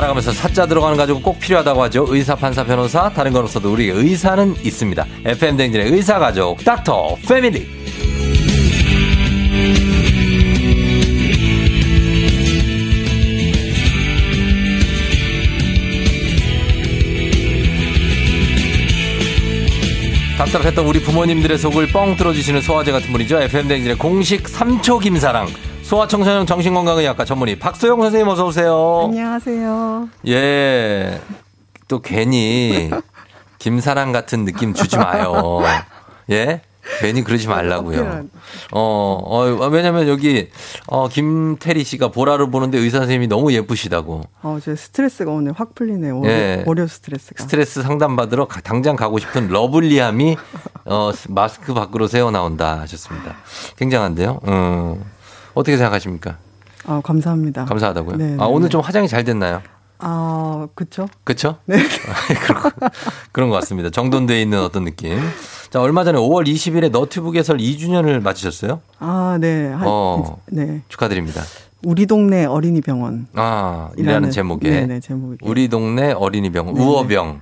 살아가면서 사자 들어가는 가지고 꼭 필요하다고 하죠. 의사, 판사, 변호사, 다른 건 없어도 우리에게 의사는 있습니다. FM 댕진의 의사 가족, 닥터 패밀리. 답답했던 우리 부모님들의 속을 뻥 뚫어주시는 소화제 같은 분이죠. FM 댕진의 공식 3초 김사랑. 소아청소년 정신건강의학과 전문의 박소영 선생님 어서 오세요. 안녕하세요. 예. 또 괜히 김사랑 같은 느낌 주지 마요. 예? 괜히 그러지 말라고요. 어, 어, 왜냐면 여기, 어, 김태리 씨가 보라로 보는데 의사 선생님이 너무 예쁘시다고. 어, 제 스트레스가 오늘 확 풀리네요. 예. 월요 스트레스가. 스트레스 상담 받으러 당장 가고 싶은 lovely함이, 어, 마스크 밖으로 새어 나온다 하셨습니다. 굉장한데요? 음. 어떻게 생각하십니까? 아, 감사합니다. 감사하다고요? 네, 아, 네, 오늘 네. 좀 화장이 잘 됐나요? 아, 그쵸? 그쵸? 네. 그런, 그런 것 같습니다. 정돈돼 있는 어떤 느낌. 자, 얼마 전에 5월 20일에 너튜브 개설 2주년을 맞으셨어요? 아, 네. 한, 어, 네. 축하드립니다. 우리 동네 어린이 병원. 아, 이라는 제목의. 네네, 제목이. 우리 동네 어린이 병원. 네네. 우어병.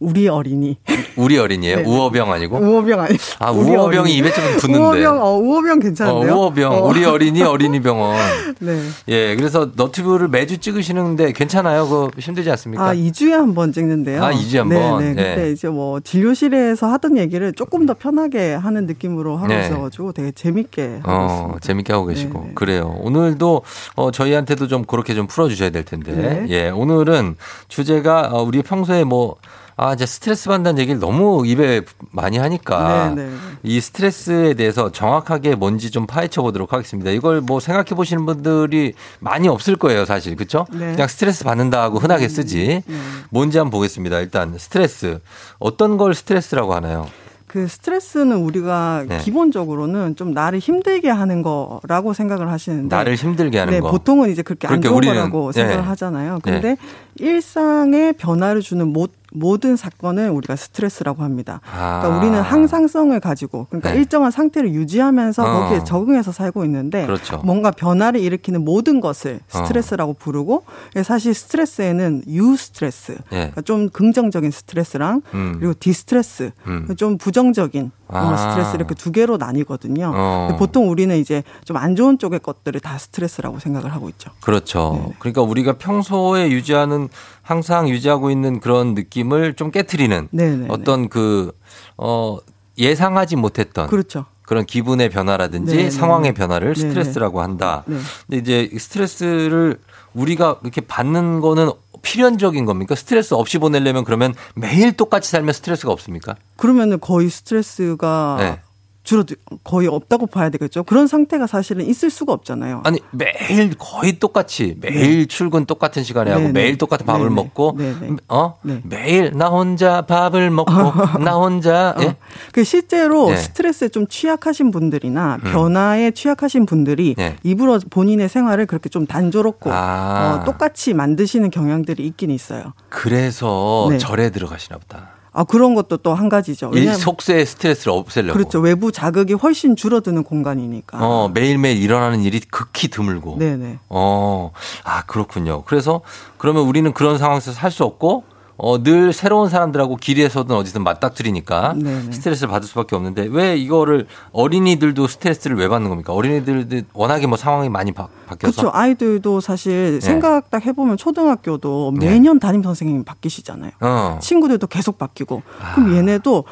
우리 어린이. 우리 어린이에요? 네. 우어병 아니고? 우어병 아니. 아, 우어병이 입에 좀 붙는데. 우어병, 어, 우어병 괜찮은데요? 어, 우어병. 어. 우리 어린이 어린이 병원. 네. 예, 그래서 너튜브를 매주 찍으시는데 괜찮아요? 그 힘들지 않습니까? 아, 2주에 한 번 찍는데요. 아, 2주에 한 번? 네, 네. 그때 이제 뭐 진료실에서 하던 얘기를 조금 더 편하게 하는 느낌으로 하고 네. 있어 가지고 되게 재밌게 하고 어, 있습니다. 재밌게 하고 계시고. 네네. 그래요. 오늘도 어, 저희한테도 좀 그렇게 좀 풀어 주셔야 될 텐데. 네. 예, 오늘은 주제가 어, 우리 평소에 뭐 아, 이제 스트레스 받는다는 얘기를 너무 입에 많이 하니까 네네. 네. 이 스트레스에 대해서 정확하게 뭔지 좀 파헤쳐 보도록 하겠습니다. 이걸 뭐 생각해 보시는 분들이 많이 없을 거예요, 사실. 그렇죠? 네. 그냥 스트레스 받는다 하고 흔하게 음, 쓰지. 네. 뭔지 한번 보겠습니다. 일단 스트레스. 어떤 걸 스트레스라고 하나요? 그 스트레스는 우리가 네. 기본적으로는 좀 나를 힘들게 하는 거라고 생각을 하시는데 나를 힘들게 하는 네, 거. 보통은 이제 그렇게 안 좋은 거라고 생각을 네. 하잖아요. 근데 네. 일상에 변화를 주는 모, 모든 사건을 우리가 스트레스라고 합니다. 아. 그러니까 우리는 항상성을 가지고 그러니까 네. 일정한 상태를 유지하면서 어. 거기에 적응해서 살고 있는데 그렇죠. 뭔가 변화를 일으키는 모든 것을 어. 스트레스라고 어. 부르고 사실 스트레스에는 eustress, 네. 그러니까 좀 긍정적인 스트레스랑 음. 그리고 distress, 음. 좀 부정적인 아. 스트레스 이렇게 두 개로 나뉘거든요. 어. 보통 우리는 이제 좀 안 좋은 쪽의 것들을 다 스트레스라고 생각을 하고 있죠. 그렇죠. 네. 그러니까 우리가 평소에 유지하는 항상 유지하고 있는 그런 느낌을 좀 깨트리는 네네네. 어떤 그, 어, 예상하지 못했던. 그렇죠. 그런 기분의 변화라든지 네네. 상황의 변화를 스트레스라고 한다. 네. 근데 이제 스트레스를 우리가 이렇게 받는 거는 필연적인 겁니까? 스트레스 없이 보내려면 그러면 매일 똑같이 살면 스트레스가 없습니까? 그러면은 거의 스트레스가 네. 줄어들 거의 없다고 봐야 되겠죠. 그런 상태가 사실은 있을 수가 없잖아요. 아니 매일 거의 똑같이 매일 네. 출근 똑같은 시간에 하고 네, 네. 매일 똑같은 밥을 네네. 먹고 네네. 네. 어 네. 매일 나 혼자 밥을 먹고 나 혼자 어. 예? 그 실제로 네. 스트레스에 좀 취약하신 분들이나 음. 변화에 취약하신 분들이 입으로 본인의 생활을 그렇게 좀 단조롭고 아. 어, 똑같이 만드시는 경향들이 있긴 있어요. 그래서 절에 들어가시나 보다. 아, 그런 것도 또 한 가지죠. 일 속세의 스트레스를 없애려고. 그렇죠. 외부 자극이 훨씬 줄어드는 공간이니까. 어, 매일매일 일어나는 일이 극히 드물고. 네네. 어, 아, 그렇군요. 그래서 그러면 우리는 그런 상황에서 살 수 없고 어, 늘 새로운 사람들하고 길에서든 어디든 맞닥뜨리니까 네네. 스트레스를 받을 수밖에 없는데 왜 이거를 어린이들도 스트레스를 왜 받는 겁니까? 어린이들도 워낙에 뭐 상황이 많이 바, 바뀌어서. 그렇죠. 아이들도 사실 네. 생각 딱 해보면 초등학교도 네. 매년 담임 선생님이 바뀌시잖아요. 어. 친구들도 계속 바뀌고. 아. 그럼 얘네도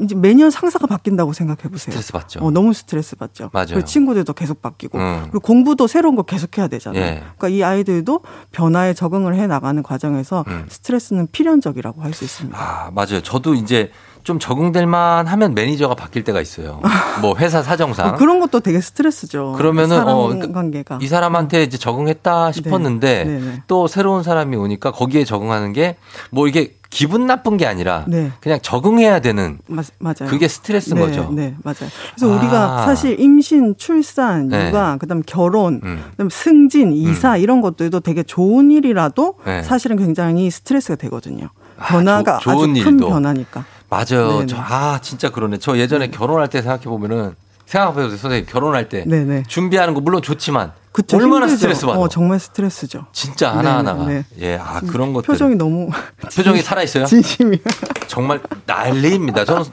이제 매년 상사가 바뀐다고 생각해 보세요. 스트레스 받죠. 어, 너무 스트레스 받죠. 맞아요. 그 친구들도 계속 바뀌고 음. 그리고 공부도 새로운 거 계속 해야 되잖아요. 예. 그러니까 이 아이들도 변화에 적응을 해 나가는 과정에서 음. 스트레스는 필연적이라고 할 수 있습니다. 아, 맞아요. 저도 이제 좀 적응될 만 하면 매니저가 바뀔 때가 있어요. 뭐 회사 사정상. 어, 그런 것도 되게 스트레스죠. 그러면은 사람 어, 관계가. 이 사람한테 이제 적응했다 네. 싶었는데 네. 네. 또 새로운 사람이 오니까 거기에 적응하는 게 뭐 이게 기분 나쁜 게 아니라 네. 그냥 적응해야 되는 맞, 맞아요. 그게 스트레스인 네, 거죠. 네, 맞아요. 그래서 아. 우리가 사실 임신, 출산, 네. 육아, 그다음 결혼, 음. 그다음 승진, 이사 음. 이런 것들도 되게 좋은 일이라도 네. 사실은 굉장히 스트레스가 되거든요. 아, 변화가 아, 조, 아주 큰 일도. 변화니까. 맞아요. 저, 아 진짜 그러네. 저 예전에 결혼할 때 생각해 보면은 생각해보세요, 선생님. 결혼할 때. 네네. 준비하는 거 물론 좋지만 그쵸, 얼마나 힘들죠. 스트레스 받아. 어, 정말 스트레스죠. 진짜 하나하나가. 네, 네. 예, 아, 그런 것들. 표정이 너무. 표정이 살아있어요? 진심이야. 정말 난리입니다. 저는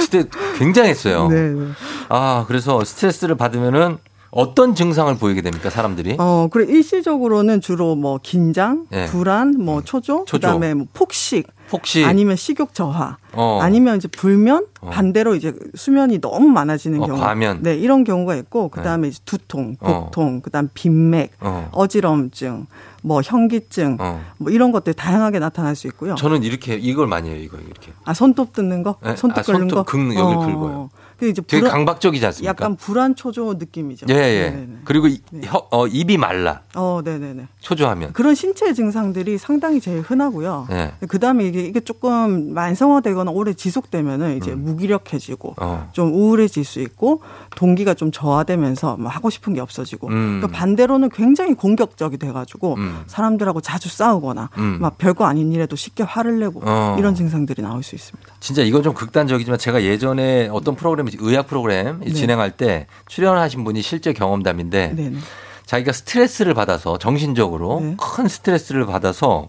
진짜 굉장했어요. 네, 네. 아, 그래서 스트레스를 받으면은 어떤 증상을 보이게 됩니까, 사람들이? 어, 그래 일시적으로는 주로 뭐 긴장, 네. 불안, 뭐 초조, 초조. 그다음에 뭐 폭식, 폭식 아니면 식욕 저하, 어. 아니면 이제 불면 어. 반대로 이제 수면이 너무 많아지는 어, 경우, 과면. 네 이런 경우가 있고 그 다음에 네. 두통, 복통, 어. 그다음 빈맥, 어. 어지럼증, 뭐 현기증, 뭐 이런 것들 다양하게 나타날 수 있고요. 저는 이렇게 이걸 많이 해요, 이거 이렇게. 아 손톱 뜯는 거, 네? 손톱 아, 긁는 손톱 거, 긁는 여기 긁어요. 그 이제 되게 불안, 강박적이지 않습니까? 약간 불안 초조 느낌이죠. 예, 예. 네네네. 그리고 네. 혀, 어, 입이 말라. 어, 네네네. 초조하면. 그런 신체 증상들이 상당히 제일 흔하고요. 네. 그 다음에 이게, 이게 조금 만성화되거나 오래 지속되면은 이제 음. 무기력해지고 어. 좀 우울해질 수 있고 동기가 좀 저하되면서 뭐 하고 싶은 게 없어지고 음. 그러니까 반대로는 굉장히 공격적이 돼가지고 음. 사람들하고 자주 싸우거나 음. 막 별거 아닌 일에도 쉽게 화를 내고 어. 이런 증상들이 나올 수 있습니다. 진짜 이건 좀 극단적이지만 제가 예전에 어떤 프로그램 의학 프로그램 네. 진행할 때 출연하신 분이 실제 경험담인데 네. 자기가 스트레스를 받아서 정신적으로 네. 큰 스트레스를 받아서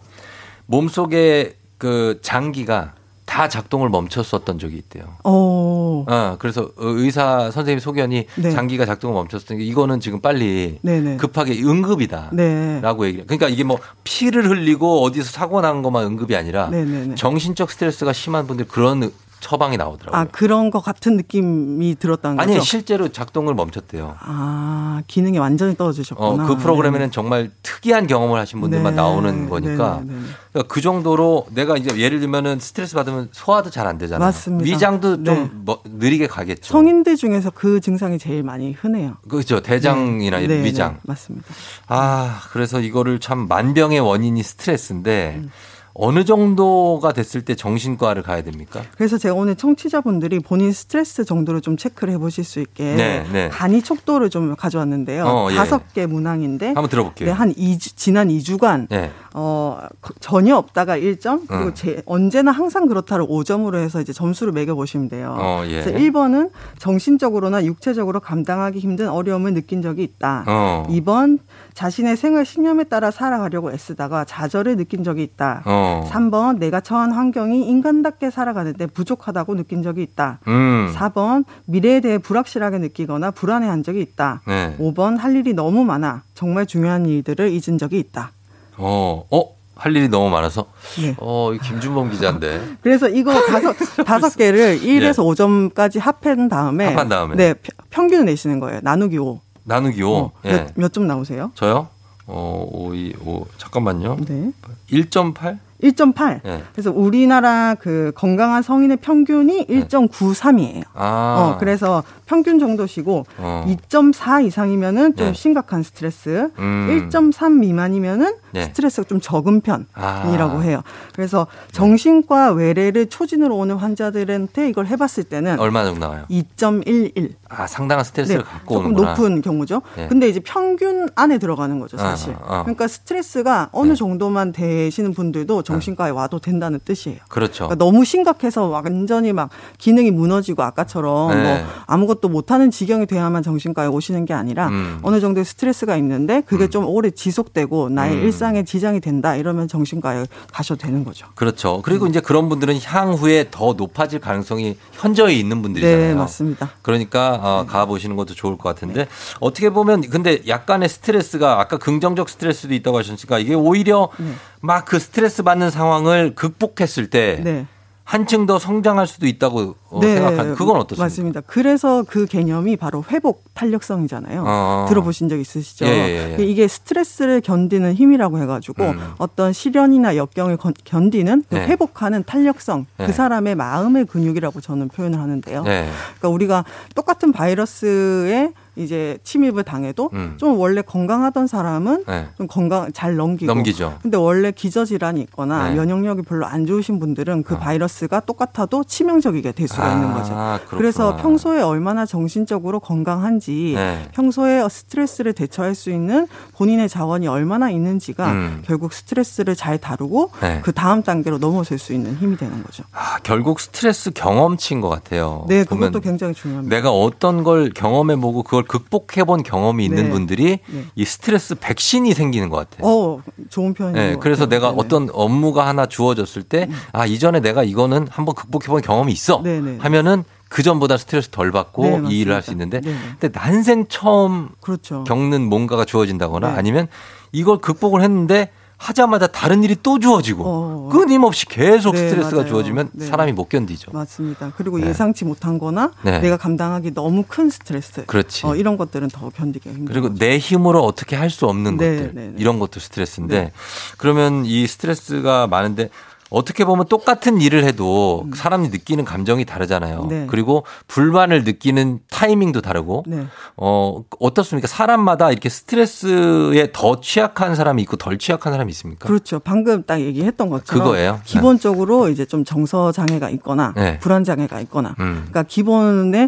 몸 속에 그 장기가 다 작동을 멈췄었던 적이 있대요. 어. 어 그래서 의사 선생님 소견이 네. 장기가 작동을 멈췄던 게 이거는 지금 빨리 네네. 급하게 응급이다라고 네. 얘기. 그러니까 이게 뭐 피를 흘리고 어디서 사고 난 것만 응급이 아니라 네네네. 정신적 스트레스가 심한 분들 그런 처방이 나오더라고요. 아 그런 것 같은 느낌이 들었다는 아니, 거죠? 아니 실제로 작동을 멈췄대요. 아 기능이 완전히 떨어지셨구나. 어, 그 프로그램에는 네. 정말 특이한 경험을 하신 분들만 네. 나오는 거니까 네, 네, 네. 그러니까 그 정도로 내가 이제 예를 들면은 스트레스 받으면 소화도 잘 안 되잖아요. 맞습니다. 위장도 좀 뭐, 느리게 가겠죠. 성인들 중에서 그 증상이 제일 많이 흔해요. 그렇죠. 대장이나 위장. 맞습니다. 아 그래서 이거를 참 만병의 원인이 스트레스인데. 음. 어느 정도가 됐을 때 정신과를 가야 됩니까? 그래서 제가 오늘 청취자분들이 본인 스트레스 정도를 좀 체크를 해보실 수 있게 네, 네. 단위 척도를 좀 가져왔는데요. 어, 예. 다섯 예. 개 문항인데 한번 들어볼게요. 네, 한 2주, 지난 2주간 네. 어, 전혀 없다가 1점 그리고 어. 제, 언제나 항상 그렇다를 5점으로 해서 이제 점수를 매겨 보시면 돼요. 어, 예. 그래서 1번은 정신적으로나 육체적으로 감당하기 힘든 어려움을 느낀 적이 있다. 어. 2번 자신의 생활 신념에 따라 살아가려고 애쓰다가 좌절을 느낀 적이 있다. 어. 3번 내가 처한 환경이 인간답게 살아가는데 부족하다고 느낀 적이 있다. 음. 4번 미래에 대해 불확실하게 느끼거나 불안해한 적이 있다. 네. 5번 할 일이 너무 많아 정말 중요한 일들을 잊은 적이 있다. 어, 어? 할 일이 너무 많아서. 네. 어, 김준범 기자인데. 그래서 이거 다섯, 다섯 개를 1에서 네. 5점까지 합한 다음에. 합한 다음에. 네, 평균을 내시는 거예요. 나누기 5. 나누기 5. 어, 예. 몇점 나오세요? 저요? 어, 5, 2, 5. 잠깐만요. 네. 1.8? 1.8. 네. 그래서 우리나라 그 건강한 성인의 평균이 1.93이에요. 아. 어, 그래서 평균 정도시고 어. 2.4 이상이면은 좀 네. 심각한 스트레스, 음. 1.3 미만이면은 네. 스트레스가 좀 적은 편이라고 아. 해요. 그래서 정신과 외래를 초진으로 오는 환자들한테 이걸 해봤을 때는 얼마 정도 나와요? 2.11. 아 상당한 스트레스를 네. 갖고 조금 오는구나. 높은 경우죠. 네. 근데 이제 평균 안에 들어가는 거죠, 사실. 아, 아. 그러니까 스트레스가 어느 네. 정도만 되시는 분들도 정신과에 와도 된다는 뜻이에요. 그렇죠. 그러니까 너무 심각해서 완전히 막 기능이 무너지고 아까처럼 네. 뭐 아무것도 못하는 지경이 돼야만 정신과에 오시는 게 아니라 음. 어느 정도의 스트레스가 있는데 그게 음. 좀 오래 지속되고 나의 음. 일상에 지장이 된다 이러면 정신과에 가셔도 되는 거죠. 그렇죠. 그리고 음. 이제 그런 분들은 향후에 더 높아질 가능성이 현저히 있는 분들이잖아요. 네, 맞습니다. 그러니까 어, 네. 가보시는 것도 좋을 것 같은데 네. 어떻게 보면 근데 약간의 스트레스가 아까 긍정적 스트레스도 있다고 하셨으니까 이게 오히려 네. 막그 스트레스 받는 상황을 극복했을 때 네. 한층 더 성장할 수도 있다고 어, 네, 생각하는 그건 어떻습니까? 맞습니다. 그래서 그 개념이 바로 회복 탄력성이잖아요. 어. 들어보신 적 있으시죠? 예, 예, 예. 이게 스트레스를 견디는 힘이라고 해가지고 음. 어떤 시련이나 역경을 견디는 그 네. 회복하는 탄력성 그 네. 사람의 마음의 근육이라고 저는 표현을 하는데요. 네. 그러니까 우리가 똑같은 바이러스에 이제 침입을 당해도 음. 좀 원래 건강하던 사람은 네. 좀 건강 잘 넘기고 넘기죠. 근데 원래 기저 질환이 있거나 네. 면역력이 별로 안 좋으신 분들은 그 어. 바이러스가 똑같아도 치명적이게 될 수가 아, 있는 거죠. 그렇구나. 그래서 평소에 얼마나 정신적으로 건강한지 네. 평소에 스트레스를 대처할 수 있는 본인의 자원이 얼마나 있는지가 음. 결국 스트레스를 잘 다루고 네. 그 다음 단계로 넘어설 수 있는 힘이 되는 거죠. 아, 결국 스트레스 경험치인 것 같아요. 네, 그것도 굉장히 중요합니다. 내가 어떤 걸 경험해 보고 그걸 극복해 본 경험이 있는 네. 분들이 네. 이 스트레스 백신이 생기는 것 같아요. 어, 좋은 표현이에요. 네, 그래서 내가 네네. 어떤 업무가 하나 주어졌을 때, 음. 아, 이전에 내가 이거는 한번 극복해 본 경험이 있어. 네네. 하면은 그 전보다 스트레스 덜 받고 네, 이 일을 할 수 있는데 네. 근데 난생 처음 그렇죠. 겪는 뭔가가 주어진다거나 네. 아니면 이걸 극복을 했는데 하자마자 다른 일이 또 주어지고 어. 끊임없이 계속 네, 스트레스가 맞아요. 주어지면 네. 사람이 못 견디죠. 맞습니다. 그리고 네. 예상치 못한 거나 네. 내가 감당하기 너무 큰 스트레스. 그렇지. 어, 이런 것들은 더 견디기 힘들죠. 그리고 내 힘으로 어떻게 할 수 없는 네, 것들. 네, 이런 것도 스트레스인데 그러면 이 스트레스가 많은데 어떻게 보면 똑같은 일을 해도 음. 사람이 느끼는 감정이 다르잖아요. 네. 그리고 불만을 느끼는 타이밍도 다르고 네. 어 어떻습니까? 사람마다 이렇게 스트레스에 더 취약한 사람이 있고 덜 취약한 사람이 있습니까? 그렇죠. 방금 딱 얘기했던 것처럼 그거예요. 네. 기본적으로 네. 이제 좀 정서 장애가 있거나 네. 불안 장애가 있거나 음. 그러니까 기본에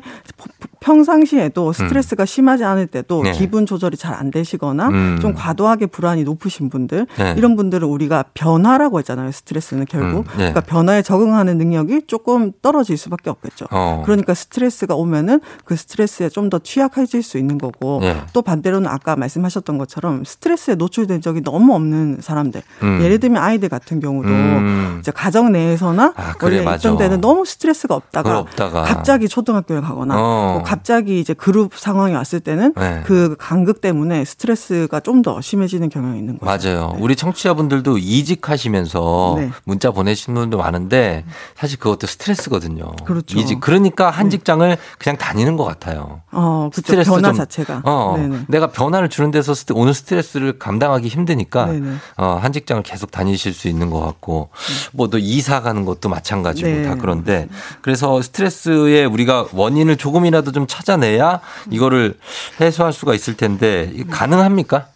평상시에도 스트레스가 음. 심하지 않을 때도 네. 기분 조절이 잘 안 되시거나 음. 좀 과도하게 불안이 높으신 분들 이런 분들은 우리가 변화라고 했잖아요. 스트레스는 결국. 음, 예. 그러니까 변화에 적응하는 능력이 조금 떨어질 수밖에 없겠죠. 어. 그러니까 스트레스가 오면은 그 스트레스에 좀 더 취약해질 수 있는 거고 예. 또 반대로는 아까 말씀하셨던 것처럼 스트레스에 노출된 적이 너무 없는 사람들. 음. 예를 들면 아이들 같은 경우도 음. 이제 가정 내에서나 아, 그래, 원래 있던 때는 너무 스트레스가 없다가, 없다가. 갑자기 초등학교에 가거나 어. 뭐 갑자기 이제 그룹 상황이 왔을 때는 네. 그 간극 때문에 스트레스가 좀 더 심해지는 경향이 있는 거죠. 맞아요. 네. 우리 청취자분들도 이직하시면서 문자 네. 문자 보내시는 분도 많은데 사실 그것도 스트레스거든요. 그렇죠. 이제 그러니까 한 네. 직장을 그냥 다니는 것 같아요. 어, 그렇죠. 스트레스 변화 좀, 자체가. 어, 네네. 내가 변화를 주는 데서 오늘 스트레스를 감당하기 힘드니까 어, 한 직장을 계속 다니실 수 있는 것 같고 뭐 또 이사 가는 것도 마찬가지고 네. 다 그런데 그래서 스트레스에 우리가 원인을 조금이라도 좀 찾아내야 이거를 해소할 수가 있을 텐데 가능합니까?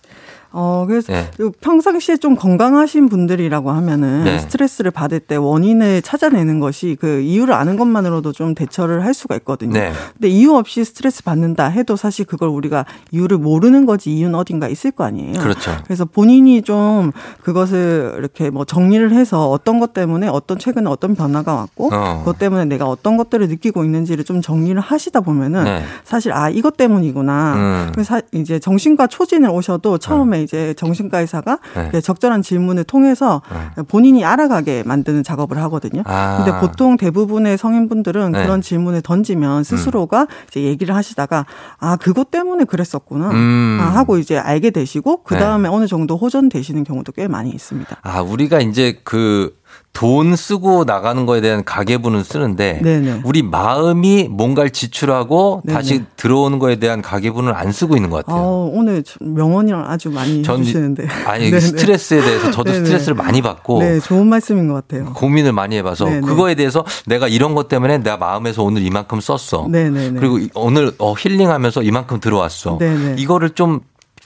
어, 그래서 네. 평상시에 좀 건강하신 분들이라고 하면은 네. 스트레스를 받을 때 원인을 찾아내는 것이 그 이유를 아는 것만으로도 좀 대처를 할 수가 있거든요. 네. 근데 이유 없이 스트레스 받는다 해도 사실 그걸 우리가 이유를 모르는 거지 이유는 어딘가 있을 거 아니에요. 그렇죠. 그래서 본인이 좀 그것을 이렇게 뭐 정리를 해서 어떤 것 때문에 어떤 최근에 어떤 변화가 왔고 어. 그것 때문에 내가 어떤 것들을 느끼고 있는지를 좀 정리를 하시다 보면은 네. 사실 아 이것 때문이구나. 음. 그래서 이제 정신과 초진을 오셔도 처음에 이제 정신과 의사가 네. 적절한 질문을 통해서 네. 본인이 알아가게 만드는 작업을 하거든요. 아. 근데 보통 대부분의 성인분들은 네. 그런 질문을 던지면 스스로가 음. 이제 얘기를 하시다가 아 그것 때문에 그랬었구나 음. 아, 하고 이제 알게 되시고 그 다음에 네. 어느 정도 호전되시는 경우도 꽤 많이 있습니다. 아 우리가 이제 그 돈 쓰고 나가는 거에 대한 가계부는 쓰는데 네네. 우리 마음이 뭔가를 지출하고 네네. 다시 들어오는 거에 대한 가계부는 안 쓰고 있는 것 같아요. 어, 오늘 명언이랑 아주 많이 전, 해주시는데. 아니 네네. 스트레스에 대해서 저도 스트레스를 많이 받고 네, 좋은 말씀인 것 같아요. 고민을 많이 해봐서 그거에 대해서 내가 이런 것 때문에 내가 마음에서 오늘 이만큼 썼어. 그리고 오늘 어, 힐링하면서 이만큼 들어왔어. 이거를 좀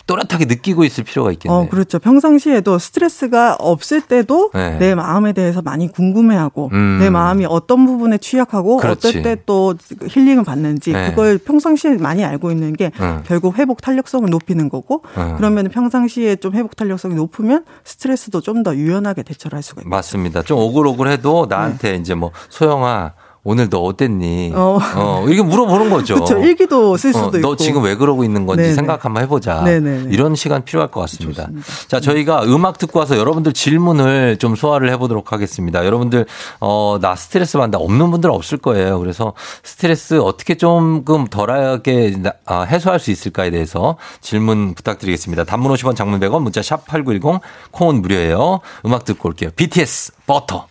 또렷하게 느끼고 있을 필요가 있겠네요. 어, 그렇죠. 평상시에도 스트레스가 없을 때도 네. 내 마음에 대해서 많이 궁금해하고 음. 내 마음이 어떤 부분에 취약하고 그렇지. 어떨 때 또 힐링을 받는지 네. 그걸 평상시에 많이 알고 있는 게 음. 결국 회복 탄력성을 높이는 거고 음. 그러면 평상시에 좀 회복 탄력성이 높으면 스트레스도 좀 더 유연하게 대처를 할 수가 있죠. 맞습니다. 좀 오글오글해도 나한테 네. 이제 뭐 소영아 오늘 너 어땠니? 어. 어 이렇게 물어보는 거죠. 그렇죠. 일기도 쓸 수도 어, 있고. 너 지금 왜 그러고 있는 건지 네네. 생각 한번 해보자. 네네. 이런 시간 필요할 것 같습니다. 좋습니다. 자, 저희가 음악 듣고 와서 여러분들 질문을 좀 소화를 해보도록 하겠습니다. 여러분들, 어, 나 스트레스 받는다. 없는 분들 없을 거예요. 그래서 스트레스 어떻게 조금 덜하게 아, 해소할 수 있을까에 대해서 질문 부탁드리겠습니다. 단문 50원 장문 100원 문자 샵 8910 콩은 무료예요. 음악 듣고 올게요. BTS 버터.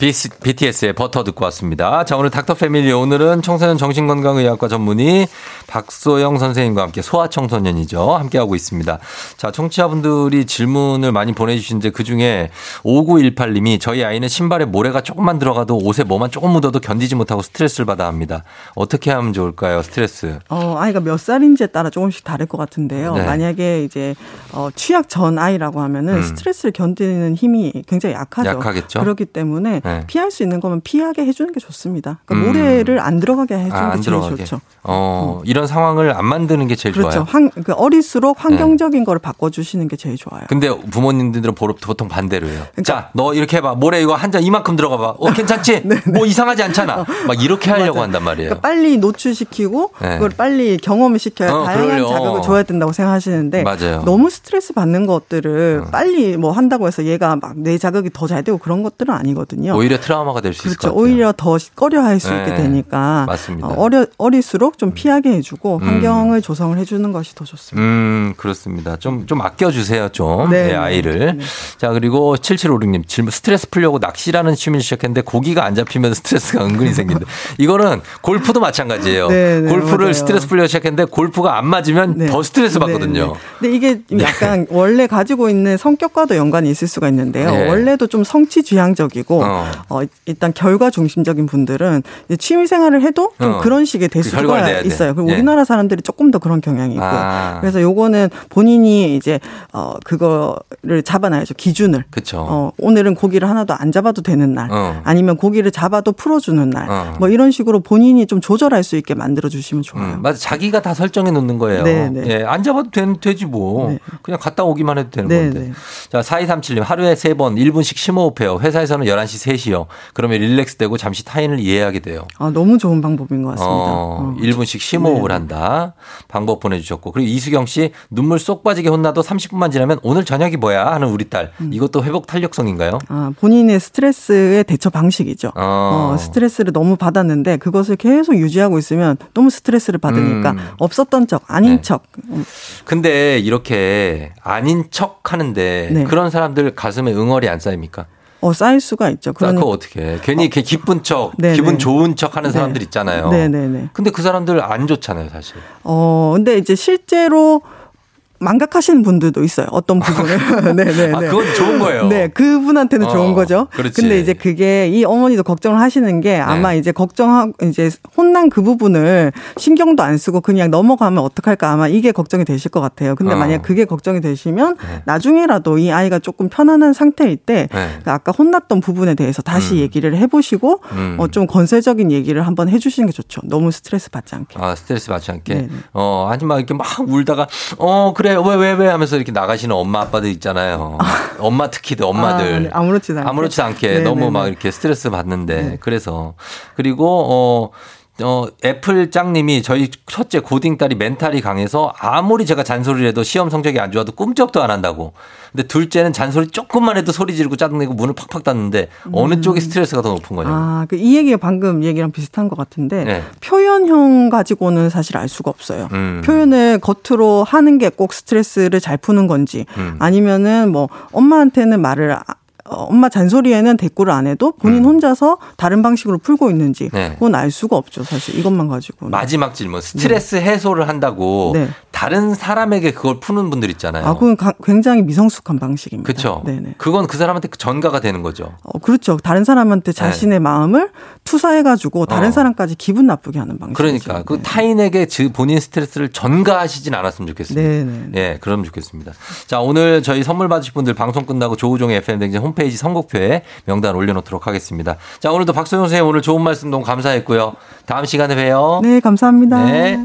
BTS의 버터 듣고 왔습니다. 자, 오늘 닥터 패밀리 오늘은 청소년 정신건강의학과 전문의 박소영 선생님과 함께 소아청소년이죠. 함께하고 있습니다. 자, 청취자분들이 질문을 많이 보내주시는데 그 중에 5918님이 저희 아이는 신발에 모래가 조금만 들어가도 옷에 뭐만 조금 묻어도 견디지 못하고 스트레스를 받아 합니다. 어떻게 하면 좋을까요? 스트레스. 어, 아이가 몇 살인지에 따라 조금씩 다를 것 같은데요. 네. 만약에 이제 어, 취약 전 아이라고 하면은 음. 스트레스를 견디는 힘이 굉장히 약하죠. 약하겠죠. 그렇기 때문에 네. 네. 피할 수 있는 거면 피하게 해주는 게 좋습니다. 그러니까 음. 모래를 안 들어가게 해주는 아, 게 제일 들어가게. 좋죠. 어, 음. 이런 상황을 안 만드는 게 제일 그렇죠. 좋아요. 환, 그 어릴수록 환경적인 네. 거를 바꿔주시는 게 제일 좋아요. 근데 부모님들은 보통 반대로 해요. 그러니까, 자, 너 이렇게 해봐. 모래 이거 한 잔 이만큼 들어가 봐. 어, 괜찮지? 네, 네. 뭐 이상하지 않잖아. 막 이렇게 하려고 맞아. 한단 말이에요. 그러니까 빨리 노출시키고 네. 그걸 빨리 경험을 시켜야 어, 다양한 그러려. 자극을 줘야 된다고 생각하시는데 맞아요. 너무 스트레스 받는 것들을 어. 빨리 뭐 한다고 해서 얘가 막뇌 자극이 더 잘 되고 그런 것들은 아니거든요. 오히려 트라우마가 될수 그렇죠. 있을 것 같아요. 오히려 더 꺼려할 수 네. 있게 되니까 맞습니다. 어, 어려 어릴수록 좀 피하게 해주고 음. 환경을 조성을 해주는 것이 더 좋습니다. 음 그렇습니다. 좀좀 좀 아껴주세요 좀 네. 네, 아이를. 네. 자 그리고 7756님 질문 스트레스 풀려고 낚시라는 취미를 시작했는데 고기가 안 잡히면 스트레스가 은근히 생긴다. 이거는 골프도 마찬가지예요. 네, 네, 골프를 맞아요. 스트레스 풀려 시작했는데 골프가 안 맞으면 네. 더 스트레스 받거든요. 근데 이게 약간 원래 가지고 있는 성격과도 연관이 있을 수가 있는데요. 원래도 좀 성취 지향적이고 어. 어 일단 결과 중심적인 분들은 취미 생활을 해도 좀 어. 그런 식의 될그 수가 있어요. 그리고 우리나라 사람들이 조금 더 그런 경향이 있고 아. 그래서 요거는 본인이 이제 어 그거를 잡아놔야죠 기준을. 그쵸. 어 오늘은 고기를 하나도 안 잡아도 되는 날, 어. 아니면 고기를 잡아도 풀어주는 날, 어. 뭐 이런 식으로 본인이 좀 조절할 수 있게 만들어 주시면 좋아요. 음, 맞아, 자기가 다 설정해 놓는 거예요. 네, 네. 예, 안 잡아도 되, 되지 뭐. 네. 그냥 갔다 오기만 해도 되는 네, 건데. 네. 자, 4237님 하루에 세 번 1분씩 심호흡해요. 회사에서는 11시 3시 요. 그러면 릴렉스 되고 잠시 타인을 이해하게 돼요. 아, 너무 좋은 방법인 것 같습니다. 어, 어. 1분씩 심호흡을 네. 한다. 방법 보내주셨고. 그리고 이수경 씨 눈물 쏙 빠지게 혼나도 30분만 지나면 오늘 저녁이 뭐야 하는 우리 딸. 음. 이것도 회복 탄력성인가요? 아, 본인의 스트레스의 대처 방식이죠. 어. 어, 스트레스를 너무 받았는데 그것을 계속 유지하고 있으면 너무 스트레스를 받으니까 음. 없었던 척, 아닌 네. 척. 근데 이렇게 아닌 척 하는데 네. 그런 사람들 가슴에 응어리 안 쌓입니까? 어, 쌓일 수가 있죠. 그러니 그거 어떻게 해? 괜히 이렇게 기쁜 척, 네네. 기분 좋은 척 하는 네. 사람들 있잖아요. 네네네. 근데 그 사람들 안 좋잖아요, 사실. 어, 근데 이제 실제로 망각하시는 분들도 있어요. 어떤 부분을. 네 네. 네, 아, 네. 그건 좋은 거예요. 네, 그분한테는 어, 좋은 거죠. 그렇지. 근데 이제 그게 이 어머니도 걱정을 하시는 게 아마 네. 이제 걱정하고 이제 혼난 그 부분을 신경도 안 쓰고 그냥 넘어가면 어떡할까 아마 이게 걱정이 되실 것 같아요. 근데 어. 만약 그게 걱정이 되시면 네. 나중에라도 이 아이가 조금 편안한 상태일 때 네. 그 아까 혼났던 부분에 대해서 다시 음. 얘기를 해보시고 음. 어, 좀 건설적인 얘기를 한번 해주시는 게 좋죠. 너무 스트레스 받지 않게. 아, 스트레스 받지 않게. 네. 어, 하지만 이렇게 막 울다가 어, 그래. 왜, 왜, 왜 하면서 이렇게 나가시는 엄마 아빠들 있잖아요. 엄마 특히 엄마들. 아, 네. 아무렇지 않게. 아무렇지 않게 네네네. 너무 네, 막 네. 이렇게 스트레스 받는데. 네. 그래서. 그리고, 어, 어, 애플 짱님이 저희 첫째 고딩 딸이 멘탈이 강해서 아무리 제가 잔소리를 해도 시험 성적이 안 좋아도 꿈쩍도 안 한다고. 근데 둘째는 잔소리 조금만 해도 소리 지르고 짜증내고 문을 팍팍 닫는데 음. 어느 쪽이 스트레스가 더 높은 거냐고. 아, 그 이 얘기가 방금 얘기랑 비슷한 것 같은데 네. 표현형 가지고는 사실 알 수가 없어요. 음. 표현을 겉으로 하는 게 꼭 스트레스를 잘 푸는 건지 음. 아니면은 뭐 엄마한테는 말을 어, 엄마 잔소리에는 대꾸를 안 해도 본인 음. 혼자서 다른 방식으로 풀고 있는지 네. 그건 알 수가 없죠 사실 이것만 가지고 마지막 질문 스트레스 네. 해소를 한다고 네. 다른 사람에게 그걸 푸는 분들 있잖아요. 아 그건 굉장히 미성숙한 방식입니다. 그렇죠. 네네. 그건 그 사람한테 전가가 되는 거죠. 어, 그렇죠. 다른 사람한테 자신의 네. 마음을 투사해가지고 다른 어. 사람까지 기분 나쁘게 하는 방식. 그러니까 그 네. 타인에게 본인 스트레스를 전가하시진 않았으면 좋겠습니다. 네네. 예, 그러면 좋겠습니다. 자 오늘 저희 선물 받으실 분들 방송 끝나고 조우종의 FM 댕진 홈페이지 홈페이지 선곡표에 명단 올려놓도록 하겠습니다. 자, 오늘도 박소영 선생님 오늘 좋은 말씀 너무 감사했고요. 다음 시간에 봬요. 네, 감사합니다. 네.